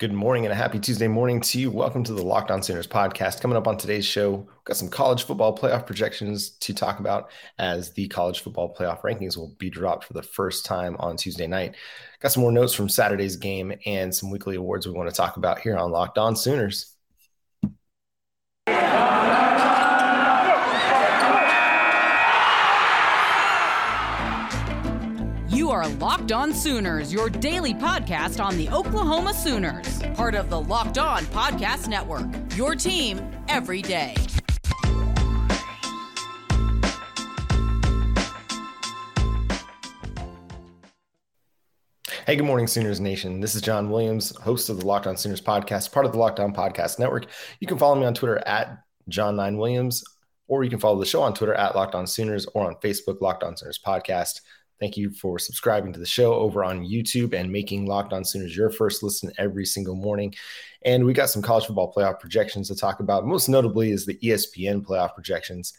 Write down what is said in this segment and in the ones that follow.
Good morning and a happy Tuesday morning to you. Welcome to the Locked On Sooners podcast. Coming up on today's show, we've got some college football playoff projections to talk about as the college football playoff rankings will be dropped for the first time on Tuesday night. Got some more notes from Saturday's game and some weekly awards we want to talk about here on Locked On Sooners. Locked On Sooners, your daily podcast on the Oklahoma Sooners, part of the Locked On Podcast Network. Your team every day. Hey, good morning, Sooners Nation. This is John Williams, host of the Locked On Sooners podcast, part of the Locked On Podcast Network. You can follow me on Twitter at John9Williams, or you can follow the show on Twitter at Locked On Sooners or on Facebook, Locked On Sooners Podcast. Thank you for subscribing to the show over on YouTube and making Locked On Sooners your first listen every single morning. And we got some college football playoff projections to talk about. Most notably is the ESPN playoff projections.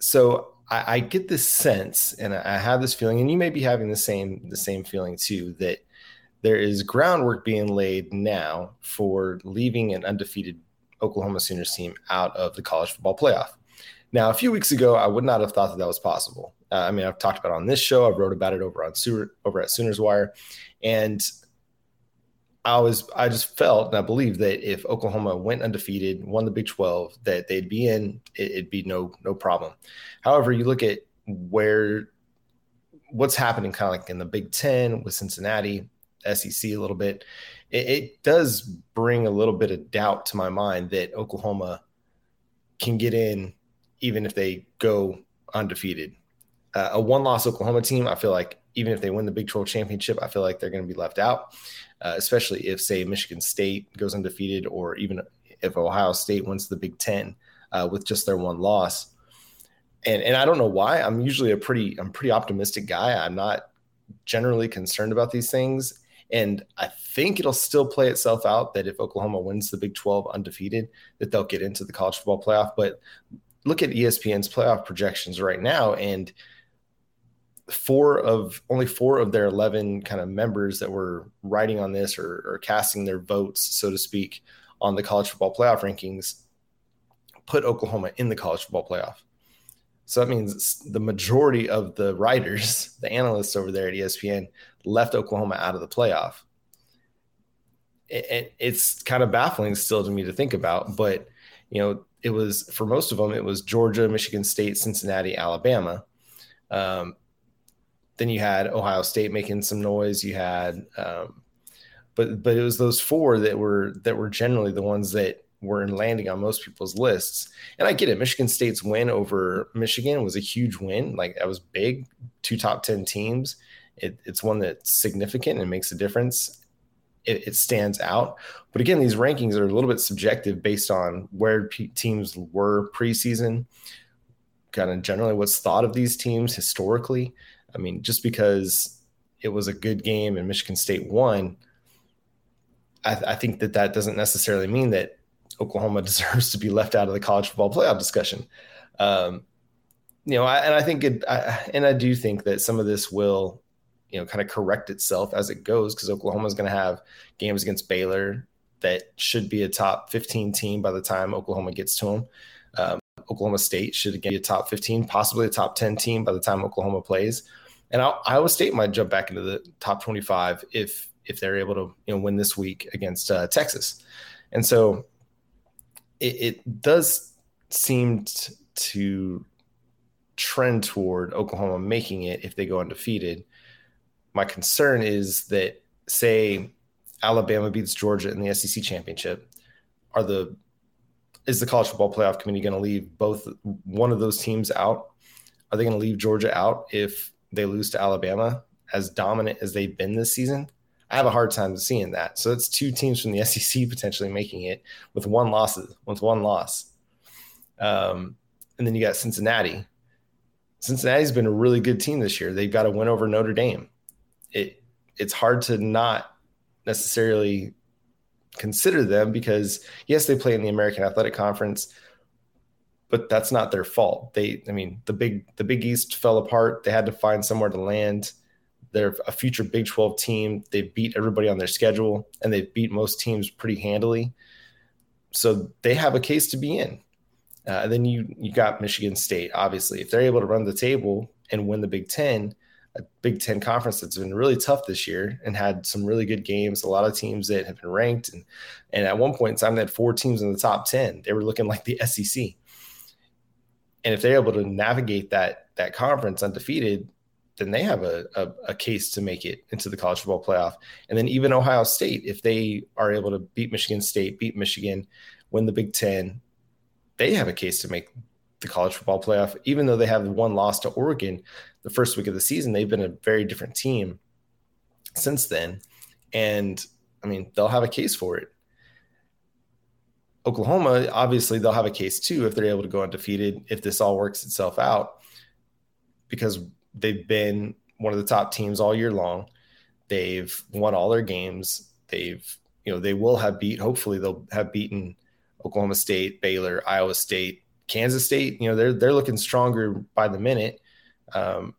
So I, I get this sense, and I have this feeling, and you may be having the same the same feeling too, that there is groundwork being laid now for leaving an undefeated Oklahoma Sooners team out of the college football playoff. Now, a few weeks ago, I would not have thought that that was possible. Uh, I mean, I've talked about on this show. I wrote about it over on over at Sooners Wire, and I was I just felt and I believe that if Oklahoma went undefeated, won the Big Twelve, that they'd be in. It, it'd be no no problem. However, you look at where what's happening, kind of like in the Big Ten with Cincinnati, SEC a little bit. It, it does bring a little bit of doubt to my mind that Oklahoma can get in even if they go undefeated uh, a one loss Oklahoma team, I feel like even if they win the Big 12 championship, I feel like they're going to be left out, uh, especially if, say, Michigan State goes undefeated or even if Ohio State wins the Big 10 uh, with just their one loss. And, and I don't know why. I'm usually a pretty I'm pretty optimistic guy. I'm not generally concerned about these things. And I think it'll still play itself out that if Oklahoma wins the Big 12 undefeated, that they'll get into the college football playoff. But look at ESPN's playoff projections right now, and – four of only four of their 11 kind of members that were writing on this or, or casting their votes, so to speak, on the college football playoff rankings put Oklahoma in the college football playoff. So that means the majority of the writers, the analysts over there at ESPN, left Oklahoma out of the playoff. It, it, it's kind of baffling still to me to think about, but you know, it was for most of them, it was Georgia, Michigan State, Cincinnati, Alabama. Um, then you had Ohio State making some noise. You had, um, but but it was those four that were that were generally the ones that were landing on most people's lists. And I get it. Michigan State's win over Michigan was a huge win. Like that was big. Two top ten teams. It, it's one that's significant and makes a difference. It, it, stands out. But again, these rankings are a little bit subjective based on where teams were preseason, kind of generally what's thought of these teams historically. I mean, just because it was a good game and Michigan State won, I, th- I think that that doesn't necessarily mean that Oklahoma deserves to be left out of the college football playoff discussion. Um, you know, I, and I think it, I, and I do think that some of this will, you know, kind of correct itself as it goes because Oklahoma is going to have games against Baylor that should be a top 15 team by the time Oklahoma gets to them. Um, Oklahoma State should again be a top 15, possibly a top 10 team by the time Oklahoma plays. And Iowa State might jump back into the top 25 if if they're able to you know win this week against uh, Texas. And so it, it does seem t- to trend toward Oklahoma making it if they go undefeated. My concern is that say Alabama beats Georgia in the SEC championship, are the is the college football playoff committee going to leave both one of those teams out? Are they going to leave Georgia out if they lose to Alabama as dominant as they've been this season? I have a hard time seeing that. So it's two teams from the SEC potentially making it with one losses, with one loss. Um, and then you got Cincinnati. Cincinnati's been a really good team this year. They've got a win over Notre Dame. It it's hard to not necessarily consider them because yes, they play in the American Athletic Conference, but that's not their fault. They, I mean, the big the Big East fell apart. They had to find somewhere to land. They're a future Big 12 team. They beat everybody on their schedule and they beat most teams pretty handily. So they have a case to be in. Uh, then you you got Michigan State. Obviously, if they're able to run the table and win the Big Ten, a Big Ten conference that's been really tough this year and had some really good games. A lot of teams that have been ranked, and and at one point in time, they had four teams in the top ten. They were looking like the SEC. And if they're able to navigate that that conference undefeated, then they have a, a, a, case to make it into the college football playoff. And then even Ohio State, if they are able to beat Michigan State, beat Michigan, win the Big Ten, they have a case to make the college football playoff. Even though they have one loss to Oregon the first week of the season, they've been a very different team since then. And I mean, they'll have a case for it. Oklahoma, obviously, they'll have a case too if they're able to go undefeated, if this all works itself out, because they've been one of the top teams all year long. They've won all their games. They've, you know, they will have beat, hopefully, they'll have beaten Oklahoma State, Baylor, Iowa State, Kansas State. You know, they're they're looking stronger by the minute. Um,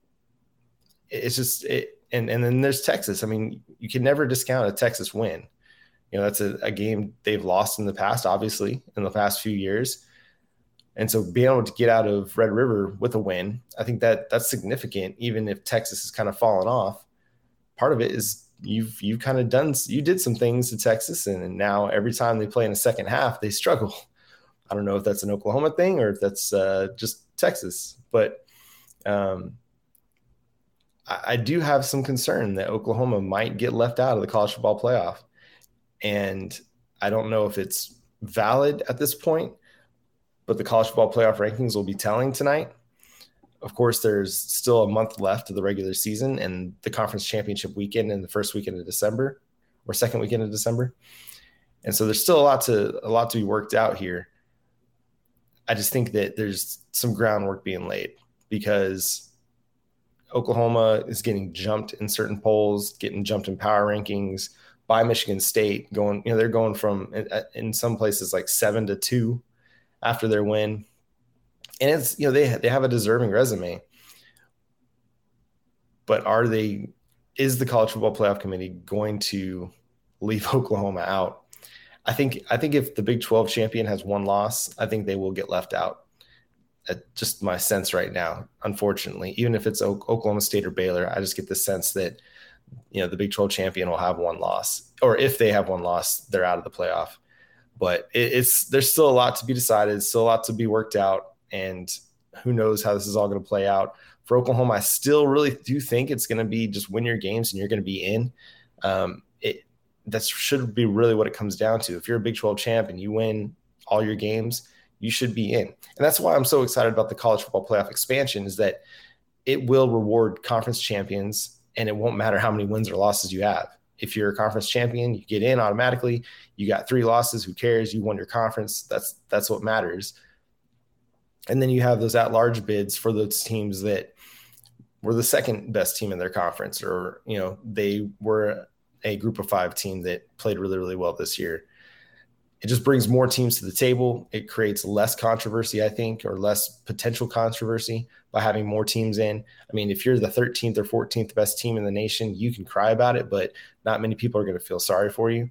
it's just it, and and then there's Texas. I mean, you can never discount a Texas win. You know, that's a, a game they've lost in the past, obviously, in the past few years. And so being able to get out of Red River with a win, I think that that's significant, even if Texas has kind of fallen off. Part of it is you've you've kind of done you did some things to Texas, and, and now every time they play in the second half, they struggle. I don't know if that's an Oklahoma thing or if that's uh, just Texas, but um, I, I do have some concern that Oklahoma might get left out of the college football playoff, and I don't know if it's valid at this point but the college football playoff rankings will be telling tonight. Of course, there's still a month left of the regular season and the conference championship weekend in the first weekend of December or second weekend of December. And so there's still a lot to a lot to be worked out here. I just think that there's some groundwork being laid because Oklahoma is getting jumped in certain polls, getting jumped in power rankings by Michigan State. Going, you know, they're going from uh, in some places like seven to two after their win. And it's, you know, they, they have a deserving resume. But are they, is the college football playoff committee going to leave Oklahoma out? I think, I think if the Big 12 champion has one loss, I think they will get left out. At just my sense right now, unfortunately, even if it's Oklahoma State or Baylor, I just get the sense that, you know, the Big 12 champion will have one loss, or if they have one loss, they're out of the playoff but it, it's there's still a lot to be decided, still a lot to be worked out, and who knows how this is all going to play out. For Oklahoma, I still really do think it's going to be just win your games and you're going to be in. Um, it that should be really what it comes down to. If you're a Big 12 champ and you win all your games, you should be in. And that's why I'm so excited about the college football playoff expansion is that it will reward conference champions and it won't matter how many wins or losses you have. If you're a conference champion, you get in automatically. You got three losses, who cares? You won your conference. That's that's what matters. And then you have those at-large bids for those teams that were the second best team in their conference, or you know, they were a group of five team that played really, really well this year. It just brings more teams to the table. It creates less controversy, I think, or less potential controversy by having more teams in. I mean, if you're the 13th or 14th best team in the nation, you can cry about it, but not many people are going to feel sorry for you.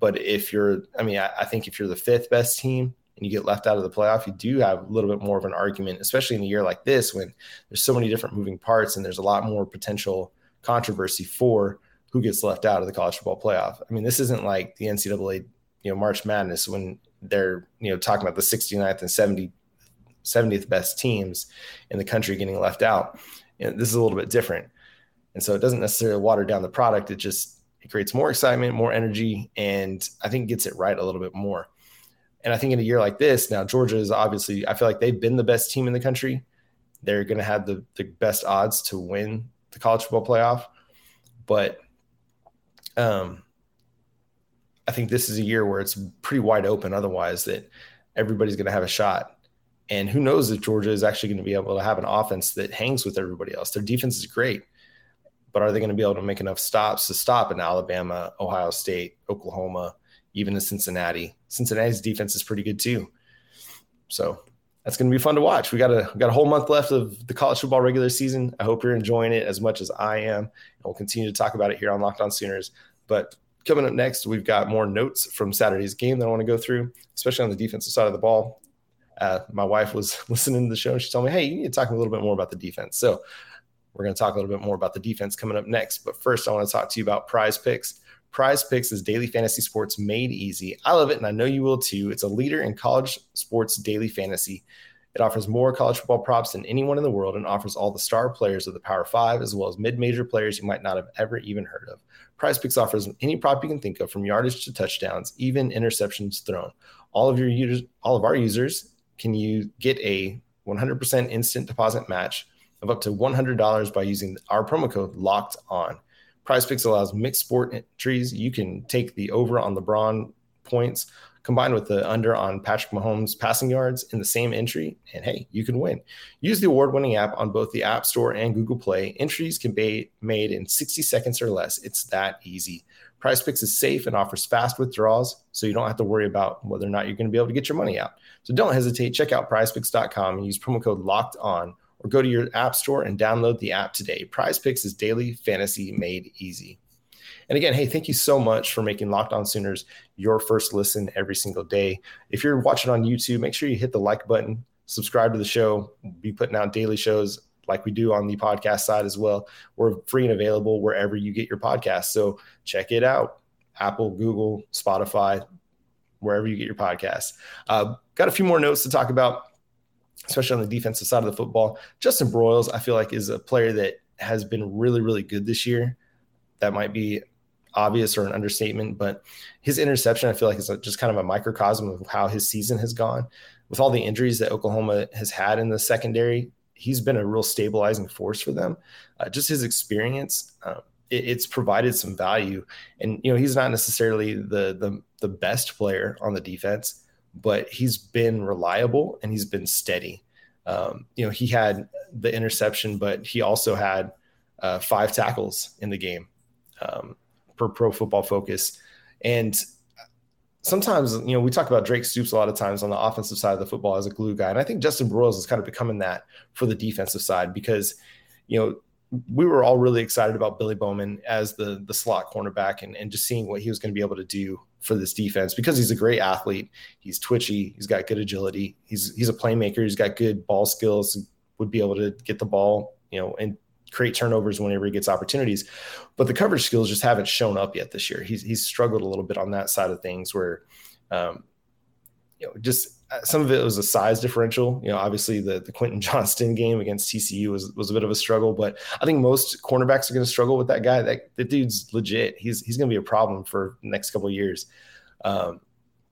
But if you're, I mean, I, I, think if you're the fifth best team and you get left out of the playoff, you do have a little bit more of an argument, especially in a year like this when there's so many different moving parts and there's a lot more potential controversy for who gets left out of the college football playoff. I mean, this isn't like the NCAA, you know, March Madness when they're, you know, talking about the 69th and 70 70th best teams in the country getting left out. Know, this is a little bit different. And so it doesn't necessarily water down the product. It just it creates more excitement, more energy, and I think gets it right a little bit more. And I think in a year like this, now Georgia is obviously, I feel like they've been the best team in the country. They're going to have the, the best odds to win the college football playoff. But um, I think this is a year where it's pretty wide open otherwise that everybody's going to have a shot. And who knows if Georgia is actually going to be able to have an offense that hangs with everybody else. Their defense is great, but are they going to be able to make enough stops to stop in Alabama, Ohio State, Oklahoma, even in Cincinnati? Cincinnati's defense is pretty good too. So that's going to be fun to watch. We got a we got a whole month left of the college football regular season. I hope you're enjoying it as much as I am, and we'll continue to talk about it here on Locked On Sooners. But coming up next, we've got more notes from Saturday's game that I want to go through, especially on the defensive side of the ball. Uh, my wife was listening to the show and she told me, "Hey, you need to talk a little bit more about the defense." So we're going to talk a little bit more about the defense coming up next. But first, I want to talk to you about Prize Picks. Prize Picks is daily fantasy sports made easy. I love it, and I know you will too. It's a leader in college sports daily fantasy. It offers more college football props than anyone in the world and offers all the star players of the Power Five, as well as mid major players you might not have ever even heard of. Prize Picks offers any prop you can think of, from yardage to touchdowns, even interceptions thrown. All of your users, all of our users, can you get a 100% instant deposit match of up to $100 by using our promo code Locked On. Prize Picks allows mixed sport entries. You can take the over on LeBron points combined with the under on Patrick Mahomes passing yards in the same entry, and hey, you can win. Use the award winning app on both the App Store and Google Play. Entries can be made in 60 seconds or less. It's that easy. Prize Picks is safe and offers fast withdrawals, so you don't have to worry about whether or not you're going to be able to get your money out. So don't hesitate. Check out prizepicks.com and use promo code locked on or go to your app store and download the app today. Prize Picks is daily fantasy made easy. And again, hey, thank you so much for making Locked On Sooners your first listen every single day. If you're watching on YouTube, make sure you hit the like button, subscribe to the show. We'll be putting out daily shows like we do on the podcast side as well. We're free and available wherever you get your podcast. So check it out Apple, Google, Spotify, wherever you get your podcasts. Uh, got a few more notes to talk about especially on the defensive side of the football. Justin Broiles, I feel like, is a player that has been really, really good this year. That might be obvious or an understatement, but his interception, I feel like, is just kind of a microcosm of how his season has gone. With all the injuries that Oklahoma has had in the secondary, he's been a real stabilizing force for them. Uh, just his experience, uh, it, it's provided some value. And you know, he's not necessarily the the the best player on the defense, but he's been reliable and he's been steady. Um, you know, he had the interception, but he also had uh, five tackles in the game um, per Pro Football Focus. And sometimes, you know, we talk about Drake Stoops a lot of times on the offensive side of the football as a glue guy, and I think Justin Broiles is kind of becoming that for the defensive side because, you know, we were all really excited about Billy Bowman as the the slot cornerback and, and just seeing what he was going to be able to do for this defense because he's a great athlete. He's twitchy. He's got good agility. He's he's a playmaker. He's got good ball skills. Would be able to get the ball, you know, and create turnovers whenever he gets opportunities. But the coverage skills just haven't shown up yet this year. He's he's struggled a little bit on that side of things where, um, you know, just uh, some of it was a size differential. You know, obviously the the Quentin Johnston game against TCU was was a bit of a struggle, but I think most cornerbacks are going to struggle with that guy. That the dude's legit. He's he's going to be a problem for the next couple years. Um,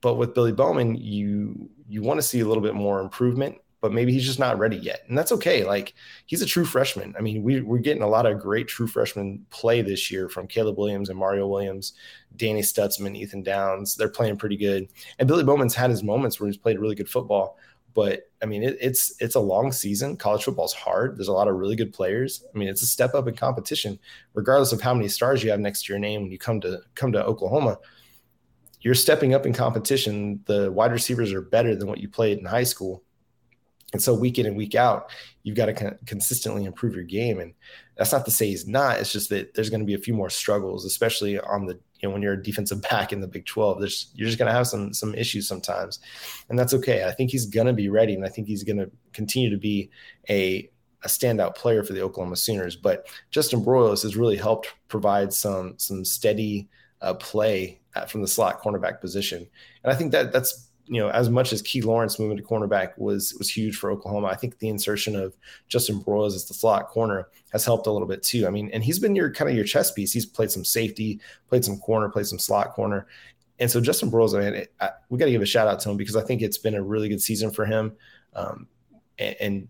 but with Billy Bowman, you you want to see a little bit more improvement but maybe he's just not ready yet. And that's okay. Like he's a true freshman. I mean, we, we're getting a lot of great true freshman play this year from Caleb Williams and Mario Williams, Danny Stutsman, Ethan Downs. They're playing pretty good. And Billy Bowman's had his moments where he's played really good football. But I mean, it, it's it's a long season. College football's hard. There's a lot of really good players. I mean, it's a step up in competition, regardless of how many stars you have next to your name when you come to come to Oklahoma you're stepping up in competition. The wide receivers are better than what you played in high school. And so week in and week out, you've got to con- consistently improve your game. And that's not to say he's not. It's just that there's going to be a few more struggles, especially on the you know when you're a defensive back in the Big 12. There's you're just going to have some some issues sometimes, and that's okay. I think he's going to be ready, and I think he's going to continue to be a a standout player for the Oklahoma Sooners. But Justin Broiles has really helped provide some some steady uh, play at, from the slot cornerback position, and I think that that's you know, as much as Key Lawrence moving to cornerback was was huge for Oklahoma, I think the insertion of Justin Broiles as the slot corner has helped a little bit too. I mean, and he's been your kind of your chess piece. He's played some safety, played some corner, played some slot corner, and so Justin Broiles, I mean, it, I, we got to give a shout out to him because I think it's been a really good season for him. Um, and, and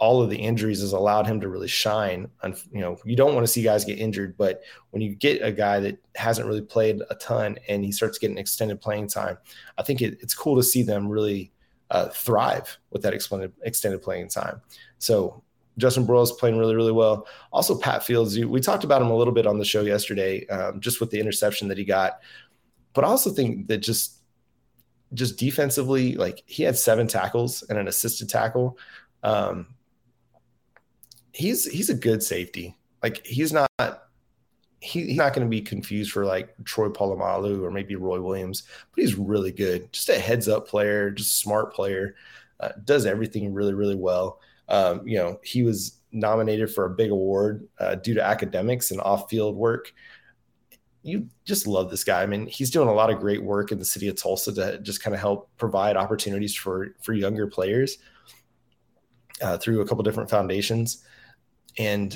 all of the injuries has allowed him to really shine. And you know, you don't want to see guys get injured, but when you get a guy that hasn't really played a ton and he starts getting extended playing time, I think it, it's cool to see them really uh, thrive with that extended extended playing time. So Justin Broiles playing really, really well. Also, Pat Fields, we talked about him a little bit on the show yesterday, um, just with the interception that he got. But I also think that just just defensively, like he had seven tackles and an assisted tackle. Um, he's he's a good safety. Like he's not he, he's not going to be confused for like Troy Polamalu or maybe Roy Williams, but he's really good. Just a heads up player, just smart player. Uh, does everything really really well. Um, you know, he was nominated for a big award uh, due to academics and off field work. You just love this guy. I mean, he's doing a lot of great work in the city of Tulsa to just kind of help provide opportunities for for younger players uh, through a couple different foundations, and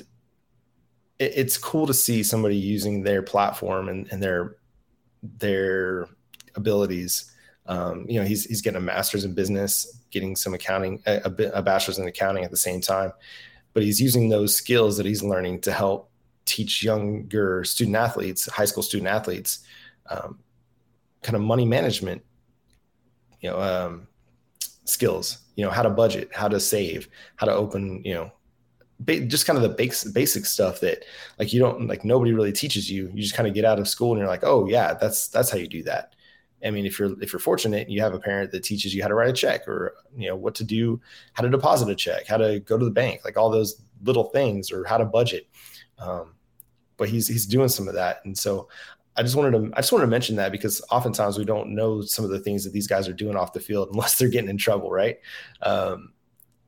it, it's cool to see somebody using their platform and, and their their abilities. Um, you know, he's he's getting a master's in business, getting some accounting, a, a bachelor's in accounting at the same time but he's using those skills that he's learning to help teach younger student athletes, high school student athletes, um, kind of money management, you know, um, skills. You know, how to budget, how to save, how to open, you know, just kind of the basic basic stuff that like you don't like nobody really teaches you. You just kind of get out of school and you're like, oh yeah, that's that's how you do that. I mean, if you're if you're fortunate, you have a parent that teaches you how to write a check or you know what to do, how to deposit a check, how to go to the bank, like all those little things, or how to budget. Um, but he's he's doing some of that, and so I just wanted to I just wanted to mention that because oftentimes we don't know some of the things that these guys are doing off the field unless they're getting in trouble, right? Um,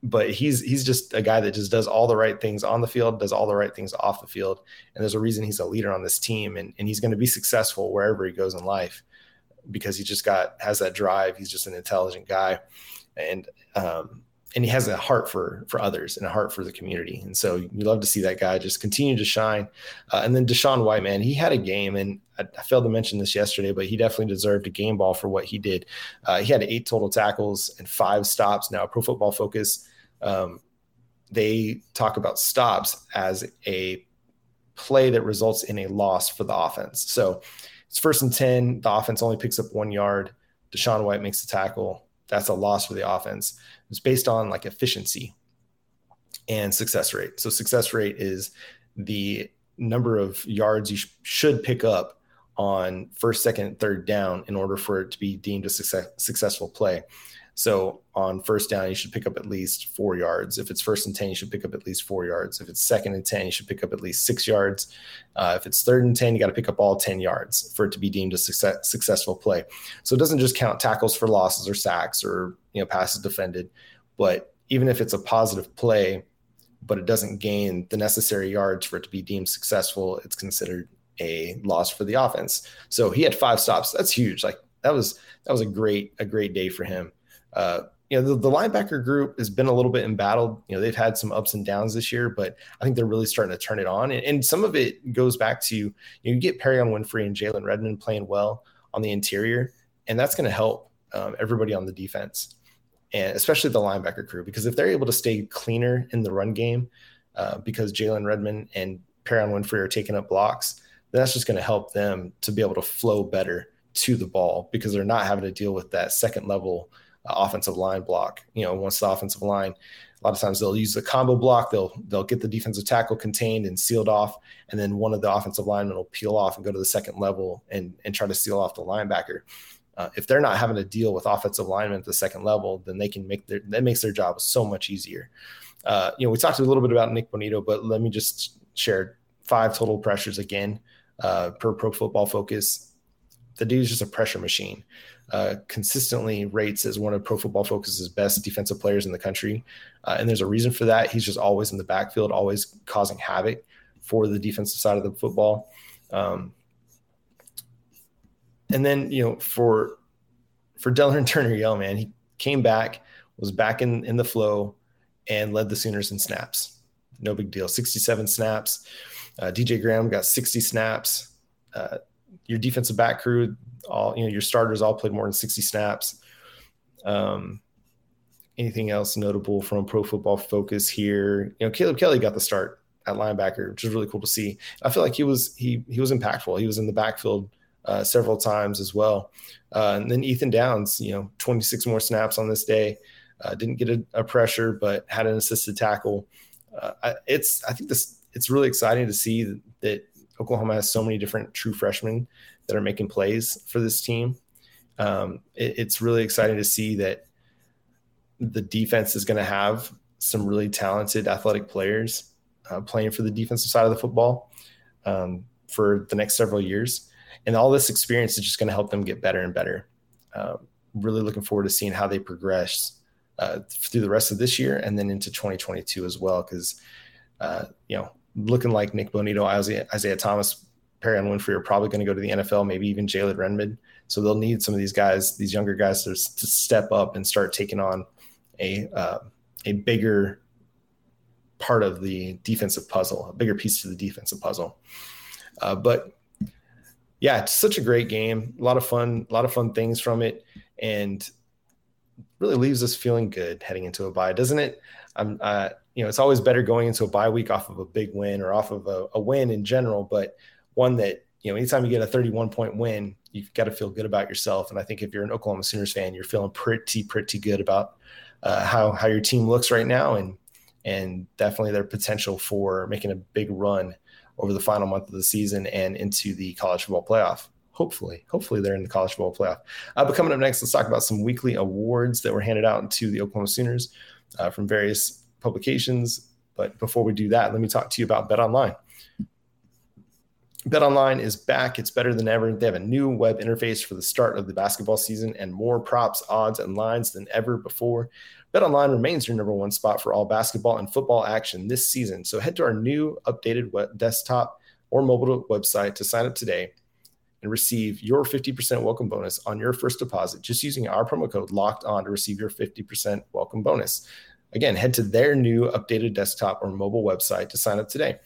but he's he's just a guy that just does all the right things on the field, does all the right things off the field, and there's a reason he's a leader on this team, and and he's going to be successful wherever he goes in life because he just got has that drive. He's just an intelligent guy, and um, and he has a heart for for others and a heart for the community. And so you love to see that guy just continue to shine. Uh, and then Deshaun White, man, he had a game, and I, I, failed to mention this yesterday, but he definitely deserved a game ball for what he did. Uh, he had eight total tackles and five stops. Now, Pro Football Focus, um, they talk about stops as a play that results in a loss for the offense. So it's first and 10. The offense only picks up one yard. Deshaun White makes the tackle. That's a loss for the offense. It's based on like efficiency and success rate. So success rate is the number of yards you sh- should pick up on first, second, third down in order for it to be deemed a success- successful play. So on first down, you should pick up at least four yards. If it's first and 10, you should pick up at least four yards. If it's second and 10, you should pick up at least six yards. Uh, if it's third and 10, you got to pick up all 10 yards for it to be deemed a success, successful play. So it doesn't just count tackles for losses or sacks or, you know, passes defended, but even if it's a positive play, but it doesn't gain the necessary yards for it to be deemed successful, it's considered a loss for the offense. So he had five stops. That's huge. Like that was, that was a great, a great day for him. Uh, you know, the, the, linebacker group has been a little bit embattled. You know, they've had some ups and downs this year, but I think they're really starting to turn it on. And, and some of it goes back to you, know, you get Perrion Winfrey and Jalen Redmond playing well on the interior, and that's going to help um, everybody on the defense, and especially the linebacker crew, because if they're able to stay cleaner in the run game, uh, because Jalen Redmond and Perrion Winfrey are taking up blocks, that's just going to help them to be able to flow better to the ball because they're not having to deal with that second level offensive line block. You know, once the offensive line, a lot of times they'll use the combo block. They'll they'll get the defensive tackle contained and sealed off, and then one of the offensive linemen will peel off and go to the second level and and try to seal off the linebacker. Uh, if they're not having to deal with offensive linemen at the second level, then they can make their that makes their job so much easier. Uh, you know, we talked a little bit about Nik Bonitto, but let me just share five total pressures again uh, per Pro Football Focus. The dude's just a pressure machine uh, consistently rates as one of Pro Football Focus's best defensive players in the country, uh, and there's a reason for that. He's just always in the backfield, always causing havoc for the defensive side of the football. Um, and then you know for for Delarrin Turner Yell, man, he came back, was back in in the flow, and led the Sooners in snaps. No big deal. 67 snaps. Uh, DJ Graham got 60 snaps. Uh, your defensive back crew, all you know, your starters all played more than 60 snaps. Um, anything else notable from Pro Football Focus here? You know, Caleb Kelly got the start at linebacker, which is really cool to see. I feel like he was he he was impactful. He was in the backfield uh, several times as well. Uh, and then Ethan Downs, you know, 26 more snaps on this day. Uh, didn't get a, a, pressure, but had an assisted tackle. Uh, I, it's I think this it's really exciting to see that, that Oklahoma has so many different true freshmen that are making plays for this team. Um, it, it's really exciting to see that the defense is going to have some really talented athletic players uh, playing for the defensive side of the football um, for the next several years. And all this experience is just going to help them get better and better. Uh, really looking forward to seeing how they progress uh, through the rest of this year and then into 2022 as well. Because, uh, you know, looking like Nik Bonitto, Isaiah, Isaiah Thomas, Perrion Winfrey are probably going to go to the NFL, maybe even Jalen Redmond. So they'll need some of these guys, these younger guys, to, to step up and start taking on a uh, a bigger part of the defensive puzzle, a bigger piece to the defensive puzzle. Uh, but yeah, it's such a great game. A lot of fun, a lot of fun things from it, and really leaves us feeling good heading into a bye, doesn't it? I'm, uh, you know, it's always better going into a bye week off of a big win or off of a, a win in general, but one that you know, anytime you get a 31 point win, you've got to feel good about yourself. And I think if you're an Oklahoma Sooners fan, you're feeling pretty, pretty good about uh, how how your team looks right now, and and definitely their potential for making a big run over the final month of the season and into the college football playoff. Hopefully, hopefully they're in the college football playoff. Uh, but coming up next, let's talk about some weekly awards that were handed out to the Oklahoma Sooners uh, from various publications. But before we do that, let me talk to you about Bet Online. BetOnline is back. It's better than ever. They have a new web interface for the start of the basketball season and more props, odds, and lines than ever before. BetOnline remains your number one spot for all basketball and football action this season. So head to our new updated web desktop or mobile website to sign up today and receive your 50% welcome bonus on your first deposit just using our promo code locked on to receive your 50% welcome bonus. Again, head to their new updated desktop or mobile website to sign up today.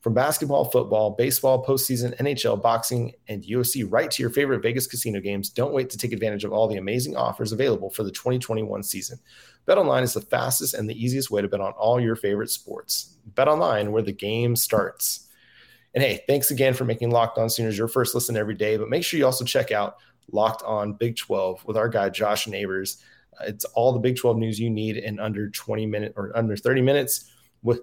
From basketball, football, baseball, postseason, NHL, boxing, and UFC, right to your favorite Vegas casino games. Don't wait to take advantage of all the amazing offers available for the 2021 season. BetOnline is the fastest and the easiest way to bet on all your favorite sports. BetOnline, where the game starts. And hey, thanks again for making Locked On Sooners your first listen every day. But make sure you also check out Locked On Big 12 with our guy Josh Neighbors. It's all the Big 12 news you need in under 20 minutes or under 30 minutes with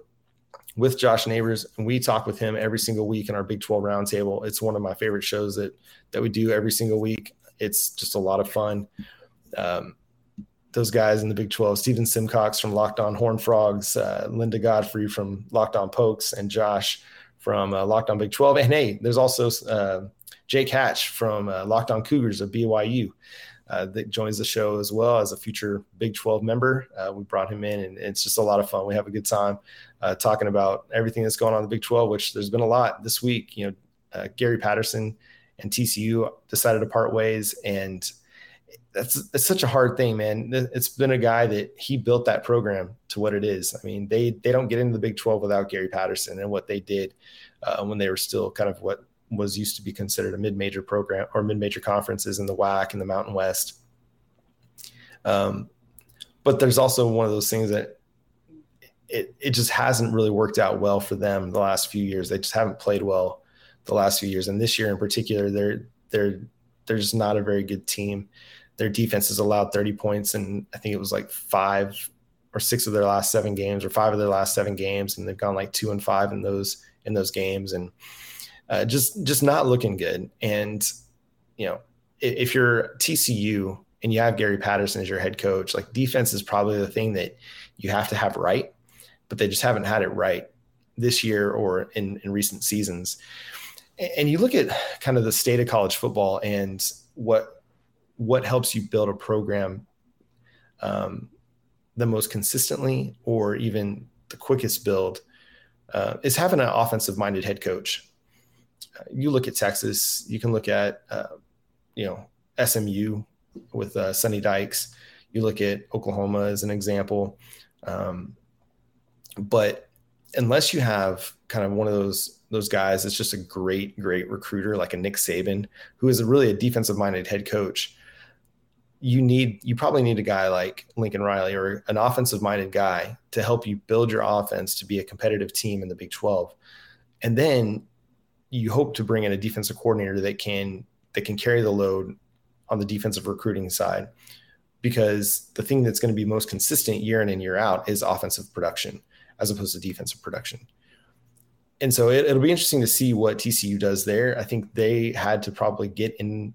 with Josh Neighbors, and we talk with him every single week in our Big 12 roundtable. It's one of my favorite shows that that we do every single week. It's just a lot of fun. Um, those guys in the Big 12, Stephen Simcox from Locked On Horn Frogs, uh, Linda Godfrey from Locked On Pokes, and Josh from uh, Locked On Big 12. And hey, there's also uh, Jake Hatch from uh, Locked On Cougars of BYU uh, that joins the show as well as a future Big 12 member. Uh, we brought him in, and it's just a lot of fun. We have a good time uh, talking about everything that's going on in the Big 12, which there's been a lot this week. You know, uh, Gary Patterson and TCU decided to part ways, and that's it's such a hard thing, man. It's been a guy that he built that program to what it is. I mean, they they don't get into the Big 12 without Gary Patterson and what they did uh, when they were still kind of what was used to be considered a mid-major program or mid-major conferences in the WAC and the Mountain West. Um, but there's also one of those things that it it just hasn't really worked out well for them the last few years. They just haven't played well the last few years, and this year in particular, they're they're they're just not a very good team. Their defense has allowed 30 points, and I think it was like five or six of their last seven games, or five of their last seven games, and they've gone like two and five in those in those games, and uh, just just not looking good. And you know, if, if you're TCU and you have Gary Patterson as your head coach, like defense is probably the thing that you have to have right, but they just haven't had it right this year or in, in recent seasons. And you look at kind of the state of college football and what what helps you build a program um, the most consistently or even the quickest build uh, is having an offensive minded head coach you look at Texas, you can look at, uh, you know, SMU with uh, Sonny Dykes. You look at Oklahoma as an example. Um, but unless you have kind of one of those those guys that's just a great, great recruiter like a Nick Saban, who is a really a defensive minded head coach, you need you probably need a guy like Lincoln Riley or an offensive minded guy to help you build your offense to be a competitive team in the Big 12. And then you hope to bring in a defensive coordinator that can that can carry the load on the defensive recruiting side because the thing that's going to be most consistent year in and year out is offensive production as opposed to defensive production. And so it, will be interesting to see what TCU does there. I think they had to probably get in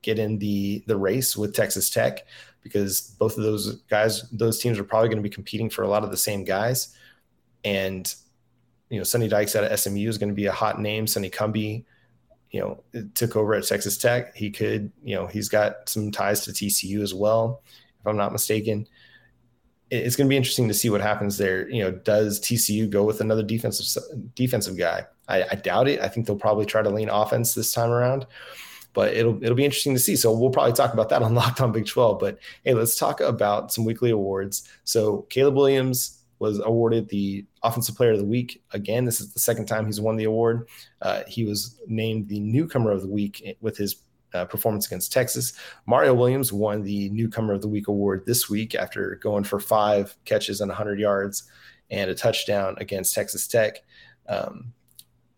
get in the the race with Texas Tech because both of those guys, those teams are probably going to be competing for a lot of the same guys. And you know, Sonny Dykes out of SMU is going to be a hot name. Sonny Cumbie, you know, took over at Texas Tech. He could, you know, he's got some ties to TCU as well, if I'm not mistaken. It's going to be interesting to see what happens there. You know, does TCU go with another defensive defensive guy? I, I doubt it. I think they'll probably try to lean offense this time around but it'll it'll be interesting to see. So we'll probably talk about that on Locked On Big 12. But hey, let's talk about some weekly awards. So Caleb Williams was awarded the Offensive Player of the Week. Again, this is the second time he's won the award. Uh, he was named the Newcomer of the Week with his uh, performance against Texas. Mario Williams won the Newcomer of the Week award this week after going for five catches and 100 yards and a touchdown against Texas Tech. Um,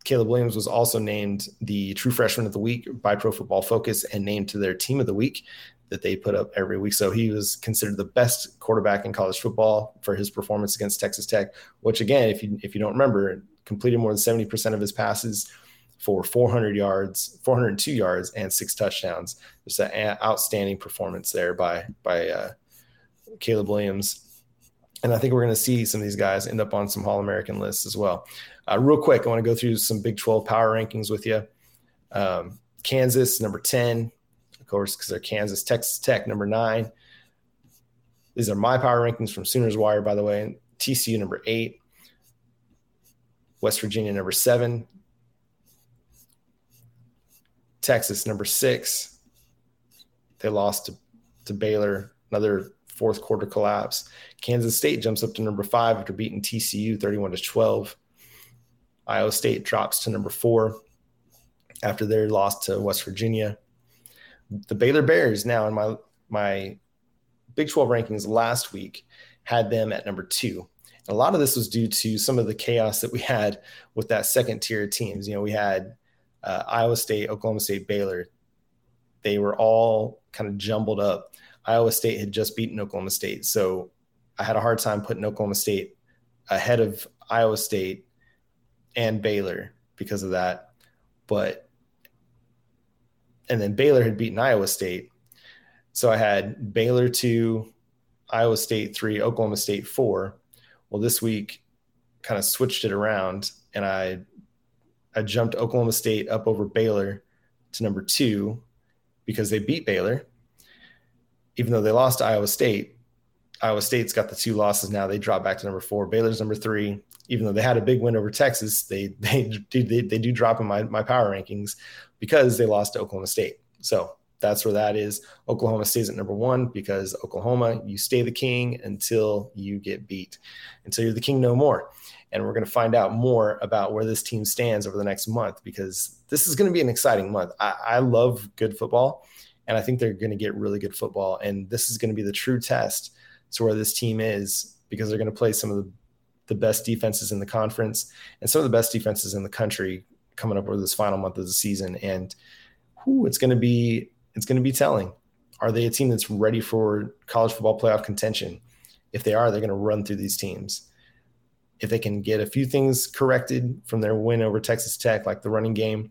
Caleb Williams was also named the True Freshman of the Week by Pro Football Focus and named to their Team of the Week that they put up every week. So he was considered the best quarterback in college football for his performance against Texas Tech. Which again, if you if you don't remember, completed more than seventy percent of his passes for 400 yards, 402 yards, and six touchdowns. Just an outstanding performance there by by uh, Caleb Williams. And I think we're going to see some of these guys end up on some All American lists as well. Uh, real quick, I want to go through some Big 12 power rankings with you. Um, Kansas, number 10, of course, because they're Kansas. Texas Tech, number nine. These are my power rankings from Sooners Wire, by the way. TCU, number eight. West Virginia, number seven. Texas, number six. They lost to, to Baylor, another fourth quarter collapse. Kansas State jumps up to number five after beating TCU 31 to 12. Iowa State drops to number four after their loss to West Virginia. The Baylor Bears now in my my Big 12 rankings last week had them at number two. And a lot of this was due to some of the chaos that we had with that second tier teams. You know, we had uh, Iowa State, Oklahoma State, Baylor. They were all kind of jumbled up. Iowa State had just beaten Oklahoma State. So I had a hard time putting Oklahoma State ahead of Iowa State and Baylor because of that. But and then Baylor had beaten Iowa State. So I had Baylor two, Iowa State three, Oklahoma State four. Well, this week kind of switched it around and I I jumped Oklahoma State up over Baylor to number two because they beat Baylor. Even though they lost to Iowa State, Iowa State's got the two losses now. They drop back to number four. Baylor's number three. Even though they had a big win over Texas, they they do they, they do drop in my my power rankings because they lost to Oklahoma State. So that's where that is. Oklahoma stays at number one because Oklahoma, you stay the king until you get beat, until you're the king no more. And we're going to find out more about where this team stands over the next month because this is going to be an exciting month. I, I love good football, and I think they're going to get really good football. And this is going to be the true test to where this team is because they're going to play some of the, the best defenses in the conference and some of the best defenses in the country coming up over this final month of the season. And whew, it's going to be it's going to be telling. Are they a team that's ready for college football playoff contention? If they are, they're going to run through these teams. If they can get a few things corrected from their win over Texas Tech, like the running game,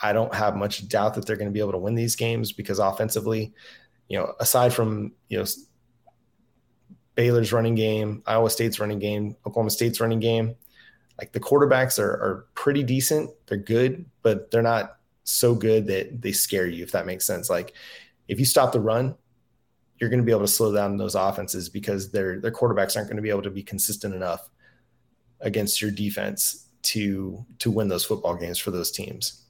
I don't have much doubt that they're going to be able to win these games because offensively, you know, aside from you know Baylor's running game, Iowa State's running game, Oklahoma State's running game. Like the quarterbacks are, are pretty decent. They're good, but they're not so good that they scare you, if that makes sense. Like if you stop the run, you're going to be able to slow down those offenses because their their quarterbacks aren't going to be able to be consistent enough against your defense to to win those football games for those teams.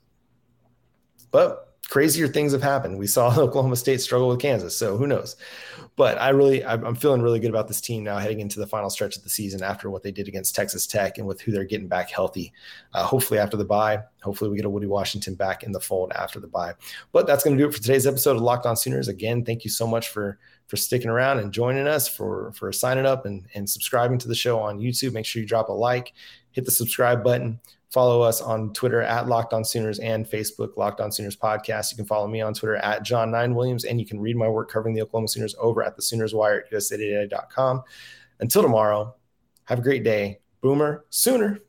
But crazier things have happened. We saw Oklahoma State struggle with Kansas, so who knows? But I really, I'm feeling really good about this team now heading into the final stretch of the season after what they did against Texas Tech and with who they're getting back healthy. Uh, hopefully after the bye, hopefully we get a Woody Washington back in the fold after the bye. But that's going to do it for today's episode of Locked On Sooners. Again, thank you so much for for sticking around and joining us, for for signing up and and subscribing to the show on YouTube. Make sure you drop a like, hit the subscribe button. Follow us on Twitter at Locked On Sooners and Facebook Locked On Sooners Podcast. You can follow me on Twitter at John Nine Williams, and you can read my work covering the Oklahoma Sooners over at the Sooners Wire at usatoday.com. Until tomorrow, have a great day. Boomer Sooner.